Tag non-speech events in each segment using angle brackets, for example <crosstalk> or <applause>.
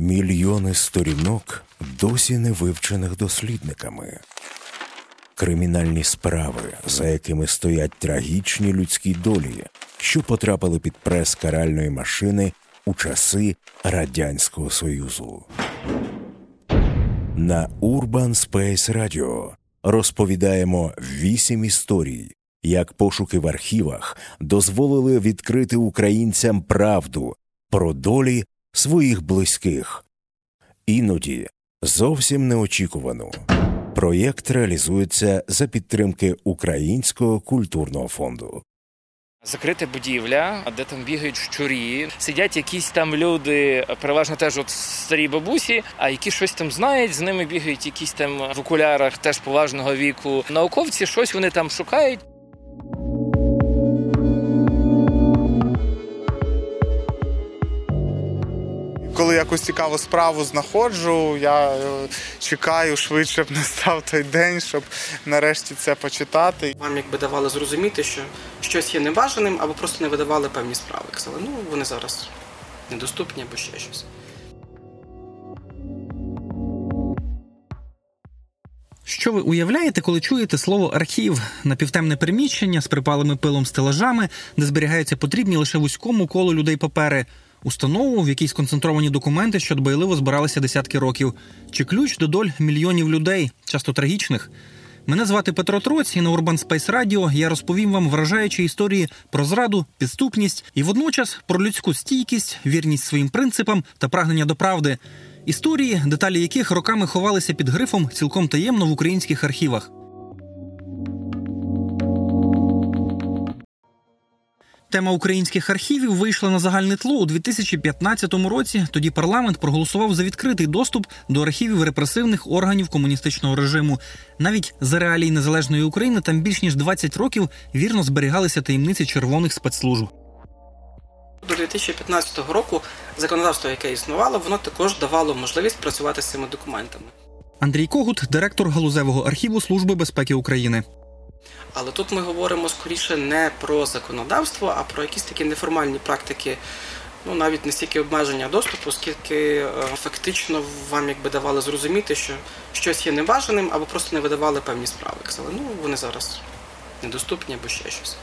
Мільйони сторінок досі не вивчених дослідниками. Кримінальні справи, за якими стоять трагічні людські долі, що потрапили під прес каральної машини у часи Радянського Союзу. На Urban Space Radio розповідаємо вісім історій, як пошуки в архівах дозволили відкрити українцям правду про долі своїх близьких. Іноді зовсім неочікувано. Проєкт реалізується за підтримки Українського культурного фонду. Закрита будівля, де там бігають щурі, сидять якісь там люди, переважно теж от старі бабусі, а які щось там знають. З ними бігають якісь там в окулярах, теж поважного віку. Науковці щось вони там шукають. Коли якусь цікаву справу знаходжу, я е, чекаю швидше б <laughs> настав той день, щоб нарешті це почитати. Вам якби давали зрозуміти, що щось є небажаним, або просто не видавали певні справи. Казали, ну вони зараз недоступні або ще щось. Що ви уявляєте, коли чуєте слово архів напівтемне приміщення з припалими пилом стелажами, де зберігаються потрібні лише вузькому колу людей папери, установу, в якій сконцентровані документи, що дбайливо збиралися десятки років, чи ключ до доль мільйонів людей, часто трагічних? Мене звати Петро Троць, і на Urban Space Radio я розповім вам вражаючі історії про зраду, підступність і водночас про людську стійкість, вірність своїм принципам та прагнення до правди. Історії, деталі яких роками ховалися під грифом цілком таємно в українських архівах. Тема українських архівів вийшла на загальне тло у 2015 році. Тоді парламент проголосував за відкритий доступ до архівів репресивних органів комуністичного режиму. Навіть за реалії незалежної України там більш ніж 20 років вірно зберігалися таємниці червоних спецслужб. До 2015 року законодавство, яке існувало, воно також давало можливість працювати з цими документами. Андрій Когут, директор галузевого архіву Служби безпеки України. Але тут ми говоримо скоріше не про законодавство, а про якісь такі неформальні практики, ну навіть не стільки обмеження доступу, скільки е, фактично вам якби давали зрозуміти, що щось є небажаним, або просто не видавали певні справи. Казали, ну вони зараз недоступні або ще щось.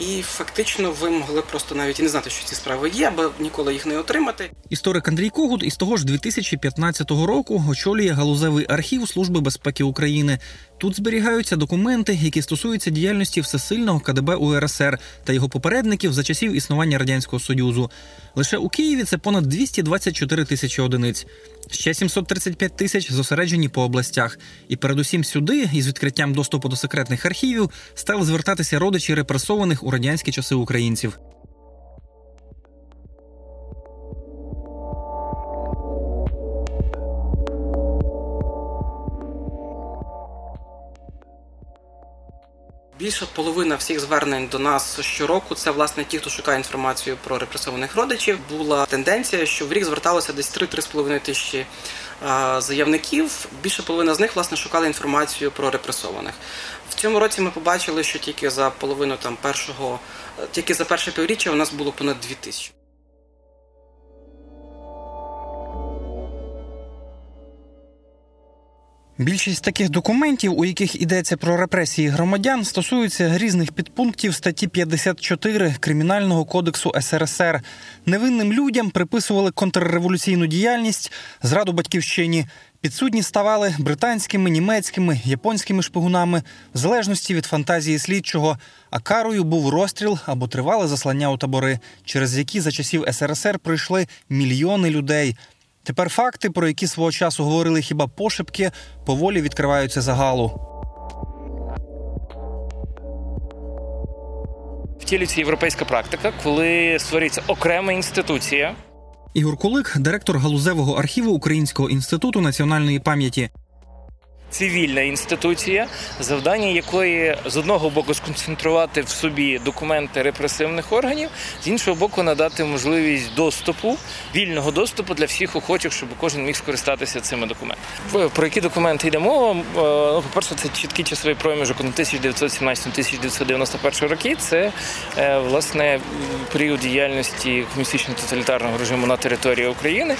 І фактично ви могли просто навіть і не знати, що ці справи є, або ніколи їх не отримати. Історик Андрій Когут із того ж 2015 року очолює галузевий архів Служби безпеки України. Тут зберігаються документи, які стосуються діяльності всесильного КДБ УРСР та його попередників за часів існування радянського союзу. Лише у Києві це понад 224 тисячі одиниць. Ще 735 тисяч зосереджені по областях. І передусім сюди, із відкриттям доступу до секретних архівів, стали звертатися родичі репресованих у радянські часи українців. Більша половина всіх звернень до нас щороку це власне ті, хто шукає інформацію про репресованих родичів. Була тенденція, що в рік зверталося десь 3-3,5 тисячі заявників. Більша половина з них власне шукали інформацію про репресованих. В цьому році ми побачили, що тільки за половину там першого, тільки за перше півріччя у нас було понад 2 тисячі. Більшість таких документів, у яких йдеться про репресії громадян, стосуються різних підпунктів статті 54 Кримінального кодексу СРСР. Невинним людям приписували контрреволюційну діяльність, зраду батьківщині. Підсудні ставали британськими, німецькими, японськими шпигунами, в залежності від фантазії слідчого. А карою був розстріл або тривале заслання у табори, через які за часів СРСР прийшли мільйони людей. Тепер факти, про які свого часу говорили хіба пошепки, поволі відкриваються загалу. Втілюється європейська практика, коли створюється окрема інституція. Ігор Кулик, директор галузевого архіву Українського інституту національної пам'яті. Цивільна інституція, завдання якої з одного боку сконцентрувати в собі документи репресивних органів, з іншого боку, надати можливість доступу, вільного доступу для всіх охочих, щоб кожен міг скористатися цими документами. Про які документи йде мова? Е, Ну, по-перше, це чіткий часовий проміжок на 1917-1991 роки. Це е, власне період діяльності комуністично-тоталітарного режиму на території України.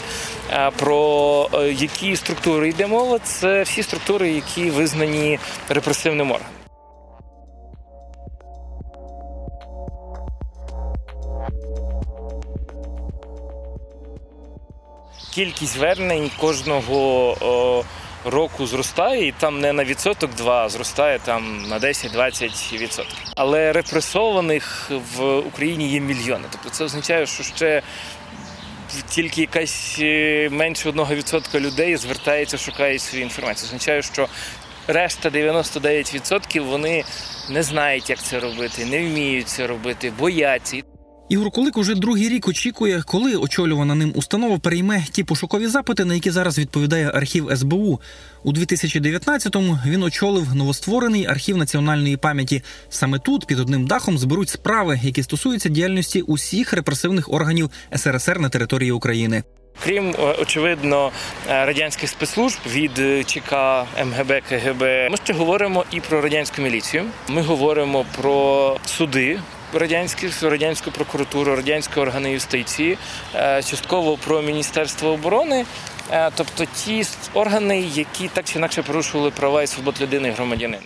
Е, Про е, які структури йде мова, це всі структури, які визнані репресивним органом. Кількість звернень кожного о, року зростає, і там не на відсоток два, а зростає там на 10-20 відсотків. Але репресованих в Україні є мільйони. Тобто це означає, що ще тільки якась е, менше одного відсотка людей звертається, шукає свою інформацію. Означає, що решта 99% вони не знають, як це робити, не вміють це робити, бояться. Ігор Кулик уже другий рік очікує, коли очолювана ним установа перейме ті пошукові запити, на які зараз відповідає архів СБУ. У 2019-му він очолив новостворений архів національної пам'яті. Саме тут під одним дахом зберуть справи, які стосуються діяльності усіх репресивних органів СРСР на території України. Крім е, очевидно е, радянських спецслужб від ЧК, МГБ, КГБ, ми ще говоримо і про радянську міліцію. Ми говоримо про суди. Радянські радянську прокуратуру, радянські органи юстиції, е, частково про Міністерство оборони, Е, тобто ті органи, які так чи інакше порушували права і свобод людини і громадянина.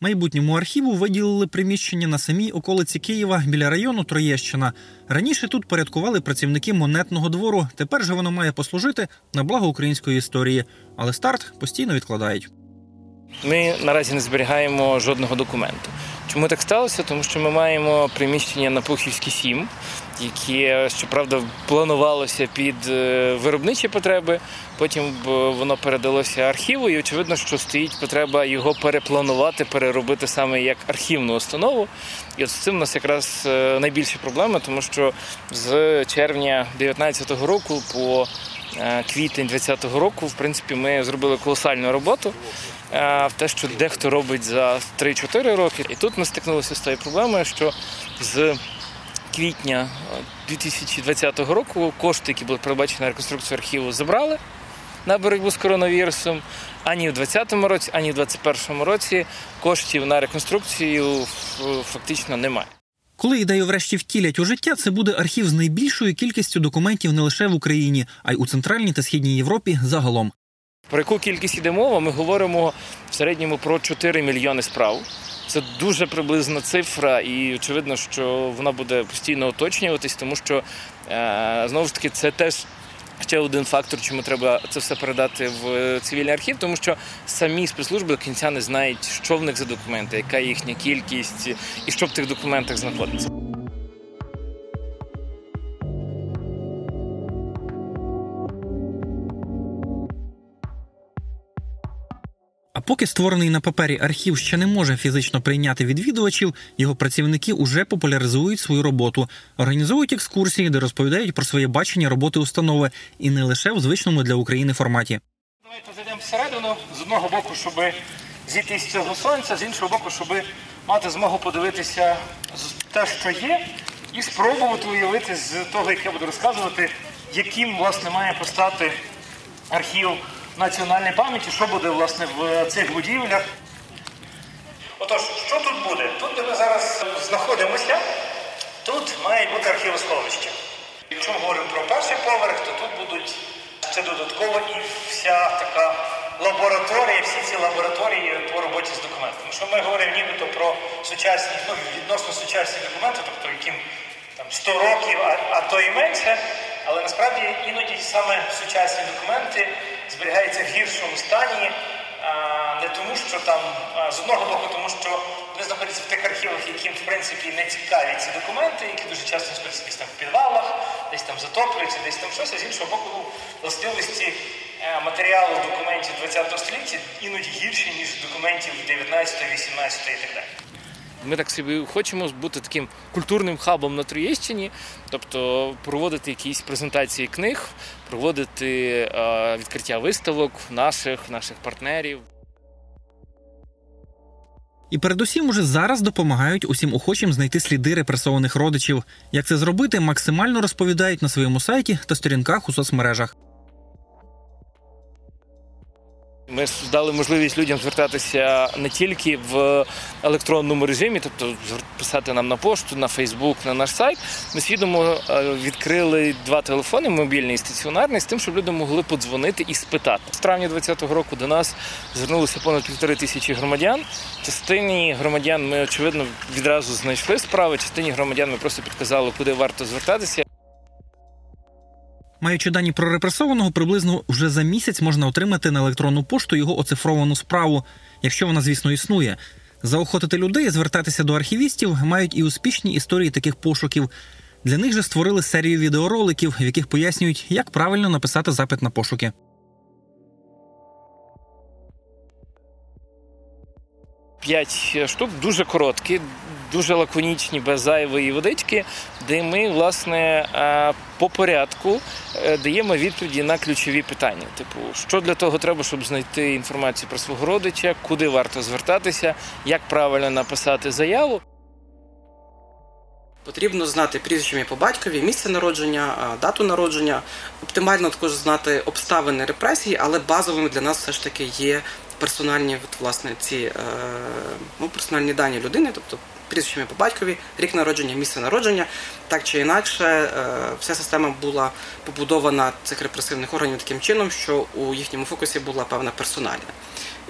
Майбутньому архіву виділили приміщення на самій околиці Києва біля району Троєщина. Раніше тут порядкували працівники монетного двору. Тепер же воно має послужити на благо української історії, але старт постійно відкладають. Ми наразі не зберігаємо жодного документу. Чому так сталося? Тому що ми маємо приміщення на Пухівській 7, яке, щоправда, планувалося під е, виробничі потреби. Потім воно передалося архіву, і очевидно, що стоїть потреба його перепланувати, переробити саме як архівну установу. І от з цим у нас якраз е, найбільші проблеми, тому що з червня 2019 року по е, квітень 2020 року, в принципі, ми зробили колосальну роботу. Е, В те, що дехто робить за 3-4 роки. І тут ми стикнулися з тією проблемою, що з квітня е, 2020 року кошти, які були передбачені на реконструкцію архіву, забрали на боротьбу з коронавірусом. Ані в 2020 році, ані в 2021 році коштів на реконструкцію фактично немає. Коли ідею врешті втілять у життя, це буде архів з найбільшою кількістю документів не лише в Україні, а й у центральній та східній Європі загалом. Про яку кількість йде мова? Ми говоримо в середньому про 4 мільйони справ. Це дуже приблизна цифра, і очевидно, що вона буде постійно уточнюватись, тому що е, знову ж таки це теж ще один фактор, чому треба це все передати в е, цивільний архів, тому що самі спецслужби до кінця не знають, що в них за документи, яка їхня кількість і що в тих документах знаходиться. Поки створений на папері архів ще не може фізично прийняти відвідувачів, його працівники уже популяризують свою роботу, організовують екскурсії, де розповідають про своє бачення роботи установи, і не лише в звичному для України форматі. Давайте зайдемо всередину. З одного боку, щоб зійти з цього сонця, з іншого боку, щоб мати змогу подивитися те, що є, і спробувати уявити з того, як я буду розказувати, яким власне має постати архів національної пам'яті, що буде власне в цих будівлях. Отож, що тут буде? Тут, де ми зараз знаходимося, тут має бути архівосховище. Якщо ми говоримо про перший поверх, то тут будуть ще додатково і вся така лабораторія, всі ці лабораторії по роботі з документами. Що ми говоримо нібито про сучасні, ну, відносно сучасні документи, тобто яким там 100 років, а, а то і менше, але насправді іноді саме сучасні документи зберігаються в гіршому стані. Не тому, що там з одного боку, тому що вони знаходяться в тих архівах, яким в принципі не цікаві ці документи, які дуже часто знаходяться десь там в підвалах, десь там затоплюються, десь там щось, а з іншого боку, властивості е, матеріалу документів ХХ століття іноді гірші, ніж документів 19, 18 і так далі. Ми так собі хочемо бути таким культурним хабом на Троєщині, тобто проводити якісь презентації книг, проводити е, відкриття виставок наших, наших партнерів. І передусім уже зараз допомагають усім охочим знайти сліди репресованих родичів. Як це зробити, максимально розповідають на своєму сайті та сторінках у соцмережах. Ми дали можливість людям звертатися не тільки в електронному режимі, тобто писати нам на пошту, на Фейсбук, на наш сайт. Ми свідомо е, відкрили два телефони, мобільний і стаціонарний, з тим, щоб люди могли подзвонити і спитати. З травня 2020 року до нас звернулося понад півтори тисячі громадян. Частині громадян ми очевидно відразу знайшли справи. Частині громадян ми просто підказали, куди варто звертатися. Маючи дані про репресованого, приблизно вже за місяць можна отримати на електронну пошту його оцифровану справу, якщо вона, звісно, існує. Заохотити людей звертатися до архівістів мають і успішні історії таких пошуків. Для них же створили серію відеороликів, в яких пояснюють, як правильно написати запит на пошуки. П'ять штук дуже короткі, дуже лаконічні, без зайвої водички, де ми, власне, е, по порядку е, даємо відповіді на ключові питання. Типу, що для того треба, щоб знайти інформацію про свого родича, куди варто звертатися, як правильно написати заяву. Потрібно знати прізвище по батькові, місце народження, дату народження. Оптимально також знати обставини репресії, але базовими для нас все ж таки є персональні, от, власне, ці е, ну, персональні дані людини, тобто прізвище ім'я по батькові, рік народження, місце народження. Так чи інакше, е, вся система була побудована цих репресивних органів таким чином, що у їхньому фокусі була певна персональна.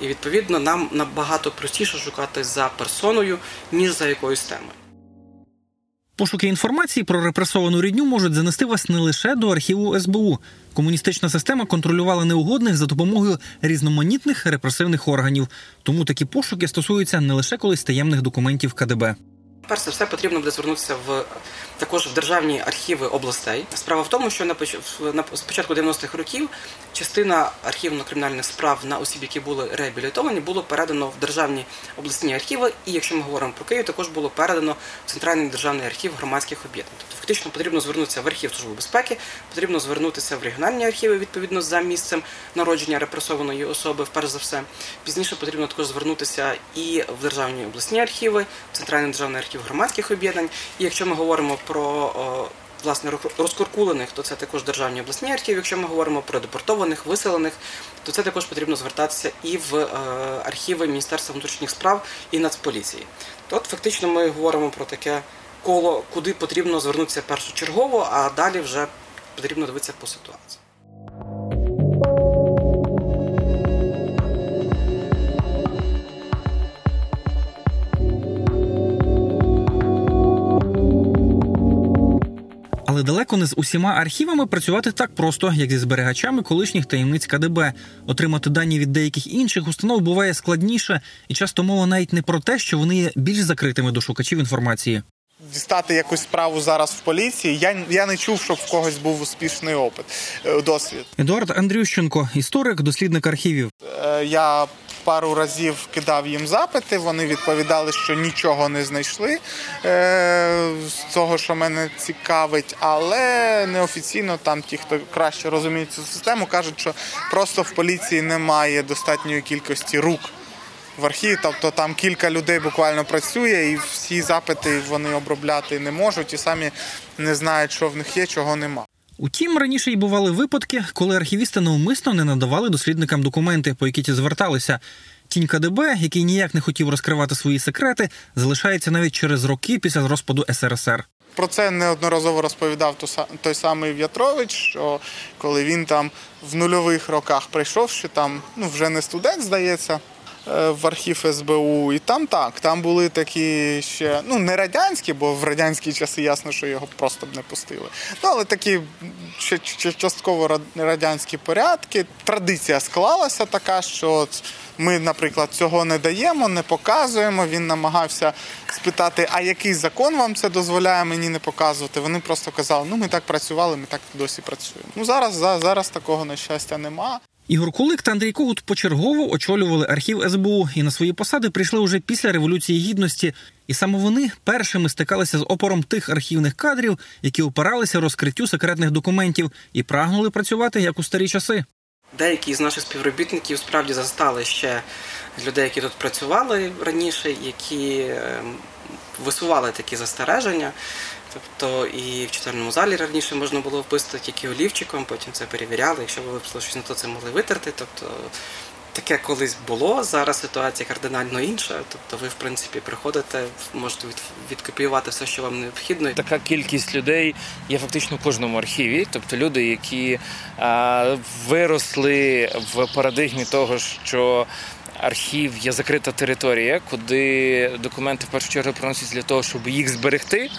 І відповідно нам набагато простіше шукати за персоною, ніж за якоюсь темою. Пошуки інформації про репресовану рідню можуть занести вас не лише до архіву СБУ. Комуністична система контролювала неугодних за допомогою різноманітних репресивних органів. Тому такі пошуки стосуються не лише колись таємних документів КДБ. Перш за все потрібно буде звернутися в також в державні архіви областей. Справа в тому, що на з початку 90-х років частина архівно-кримінальних справ на осіб, які були реабілітовані, було передано в державні обласні архіви. І якщо ми говоримо про Київ, також було передано в центральний державний архів громадських об'єднань. Тобто, фактично потрібно звернутися в архів Служби безпеки, потрібно звернутися в регіональні архіви відповідно за місцем народження репресованої особи. Вперше за все, пізніше потрібно також звернутися і в державні обласні архіви, в центральний державний архів громадських об'єднань. І якщо ми говоримо про власне розкуркулених, то це також державні обласні архіви. Якщо ми говоримо про депортованих, виселених, то це також потрібно звертатися і в е, архіви Міністерства внутрішніх справ і Нацполіції. То фактично ми говоримо про таке коло, куди потрібно звернутися першочергово, а далі вже потрібно дивитися по ситуації. Але далеко не з усіма архівами працювати так просто, як зі зберігачами колишніх таємниць КДБ. Отримати дані від деяких інших установ буває складніше, і часто мова навіть не про те, що вони є більш закритими до шукачів інформації. Дістати якусь справу зараз в поліції. Я, я не чув, щоб в когось був успішний опит, е, досвід. Едуард Андрющенко, історик, дослідник архівів. Е, Я пару разів кидав їм запити, вони відповідали, що нічого не знайшли е, з того, що мене цікавить, але неофіційно там ті, хто краще розуміє цю систему, кажуть, що просто в поліції немає достатньої кількості рук. В архіві, тобто там кілька людей буквально працює, і всі запити вони обробляти не можуть, і самі не знають, що в них є, чого нема. Утім, раніше й бували випадки, коли архівісти навмисно не надавали дослідникам документи, по які ті зверталися. Тінь КДБ, який ніяк не хотів розкривати свої секрети, залишається навіть через роки після розпаду СРСР. Про це неодноразово розповідав той самий В'ятрович, що коли він там в нульових роках прийшов, що там ну вже не студент, здається, в архів СБУ, і там так, там були такі ще ну не радянські, бо в радянські часи ясно, що його просто б не пустили. Ну але такі ще частково рад- радянські порядки. Традиція склалася така, що ми, наприклад, цього не даємо, не показуємо. Він намагався спитати, а який закон вам це дозволяє мені не показувати. Вони просто казали, ну ми так працювали, ми так досі працюємо. Ну зараз зараз такого на щастя нема. Ігор Кулик та Андрій Когут почергово очолювали архів СБУ і на свої посади прийшли уже після революції гідності. І саме вони першими стикалися з опором тих архівних кадрів, які опиралися розкриттю секретних документів і прагнули працювати як у старі часи. Деякі з наших співробітників справді застали ще людей, які тут працювали раніше, які ем, висували такі застереження. Тобто і в читальному залі раніше можна було вписати тільки олівчиком, потім це перевіряли. Якщо ви виписали щось не то, це могли витерти. Тобто таке колись було. Зараз ситуація кардинально інша. Тобто, ви, в принципі, приходите, можете від, відкопіювати все, що вам необхідно. Така кількість людей є фактично в кожному архіві, тобто люди, які а, виросли в парадигмі того, що архів є закрита територія, куди документи в першу чергу приносять для того, щоб їх зберегти,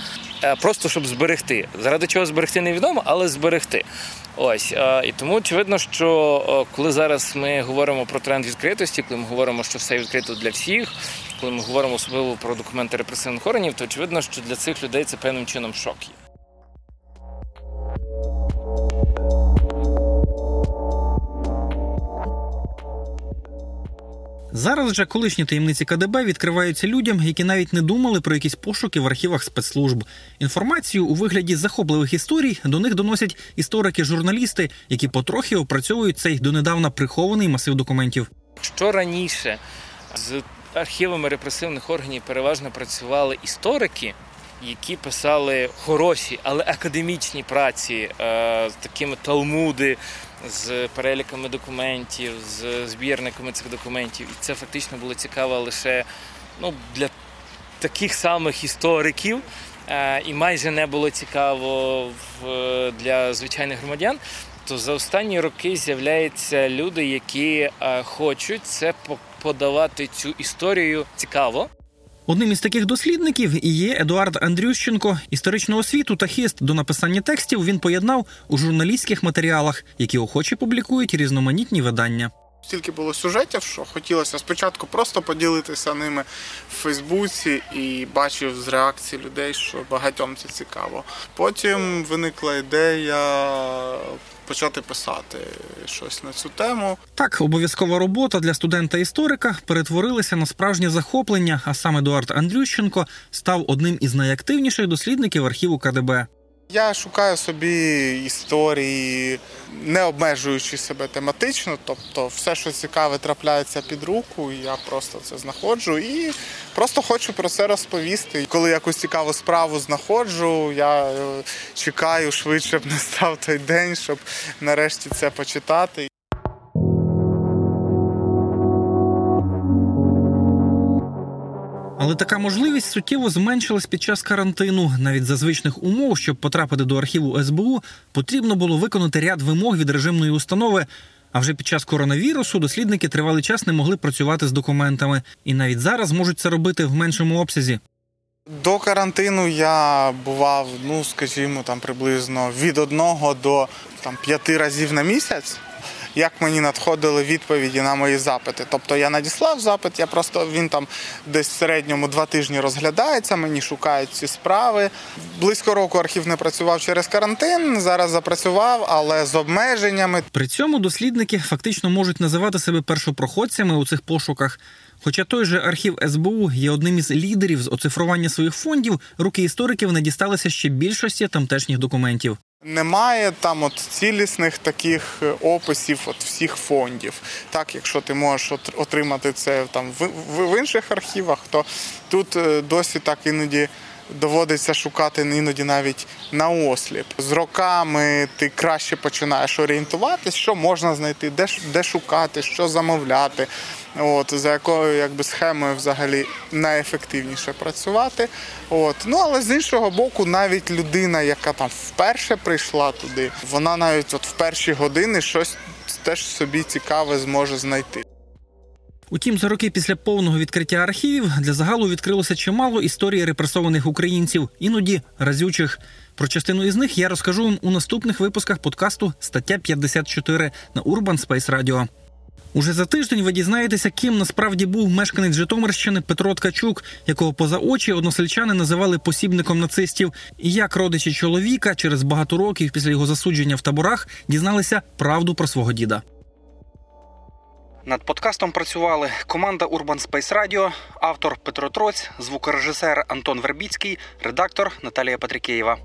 е, просто щоб зберегти. Заради чого зберегти невідомо, але зберегти. Ось е, і тому очевидно, що е, коли зараз ми говоримо про тренд відкритості, коли ми говоримо, що все відкрито для всіх, коли ми говоримо особливо про документи репресивних органів, то очевидно, що для цих людей це певним чином шок є. Зараз же колишні таємниці КДБ відкриваються людям, які навіть не думали про якісь пошуки в архівах спецслужб. Інформацію у вигляді захопливих історій до них доносять історики-журналісти, які потрохи опрацьовують цей донедавна прихований масив документів. Що раніше з архівами репресивних органів переважно працювали історики, які писали хороші, але академічні праці, е, з такими талмуди, з переліками документів, з збірниками цих документів. І це фактично було цікаво лише ну, для таких самих істориків. е, І майже не було цікаво для звичайних громадян. То за останні роки з'являються люди, які е, хочуть це подавати цю історію цікаво. Одним із таких дослідників і є Едуард Андрющенко. Історичну освіту та хист до написання текстів він поєднав у журналістських матеріалах, які охоче публікують різноманітні видання. Стільки було сюжетів, що хотілося спочатку просто поділитися ними в Фейсбуці і бачив з реакції людей, що багатьом це цікаво. Потім виникла ідея почати писати щось на цю тему. Так, обов'язкова робота для студента-історика перетворилася на справжнє захоплення, а сам Едуард Андрющенко став одним із найактивніших дослідників архіву КДБ. Я шукаю собі історії, не обмежуючи себе тематично, тобто все, що цікаве, трапляється під руку, і я просто це знаходжу і просто хочу про це розповісти. Коли якусь цікаву справу знаходжу, я е, чекаю швидше б <laughs> настав той день, щоб нарешті це почитати. Але така можливість суттєво зменшилась під час карантину. Навіть за звичних умов, щоб потрапити до архіву СБУ, потрібно було виконати ряд вимог від режимної установи. А вже під час коронавірусу дослідники тривалий час не могли працювати з документами, і навіть зараз можуть це робити в меншому обсязі. До карантину я бував, ну скажімо, там приблизно від одного до там п'яти разів на місяць. Як мені надходили відповіді на мої запити. Тобто я надіслав запит, я просто він там десь в середньому два тижні розглядається, мені шукають ці справи. Близько року архів не працював через карантин, зараз запрацював, але з обмеженнями. При цьому дослідники фактично можуть називати себе першопроходцями у цих пошуках. Хоча той же архів СБУ є одним із лідерів з оцифрування своїх фондів, руки істориків не дісталися ще більшості тамтешніх документів. Немає там от цілісних таких е, описів от всіх фондів. Так, якщо ти можеш отримати це там в, в, інших архівах, то тут е, досі так іноді доводиться шукати іноді навіть на осліп. З роками ти краще починаєш орієнтуватись, що можна знайти, де, де шукати, що замовляти. От, за якою якби схемою взагалі найефективніше працювати. От. Ну але з іншого боку, навіть людина, яка там вперше прийшла туди, вона навіть от в перші години щось теж собі цікаве зможе знайти. Утім, за роки після повного відкриття архівів для загалу відкрилося чимало історій репресованих українців, іноді разючих. Про частину із них я розкажу вам у наступних випусках подкасту Стаття 54 на Urban Space Radio. Уже за тиждень ви дізнаєтеся, ким насправді був мешканець Житомирщини Петро Ткачук, якого поза очі односельчани називали посібником нацистів, і як родичі чоловіка через багато років після його засудження в таборах дізналися правду про свого діда. Над подкастом працювали команда Urban Space Radio, автор Петро Троць, звукорежисер Антон Вербіцький, редактор Наталія Патрікеєва.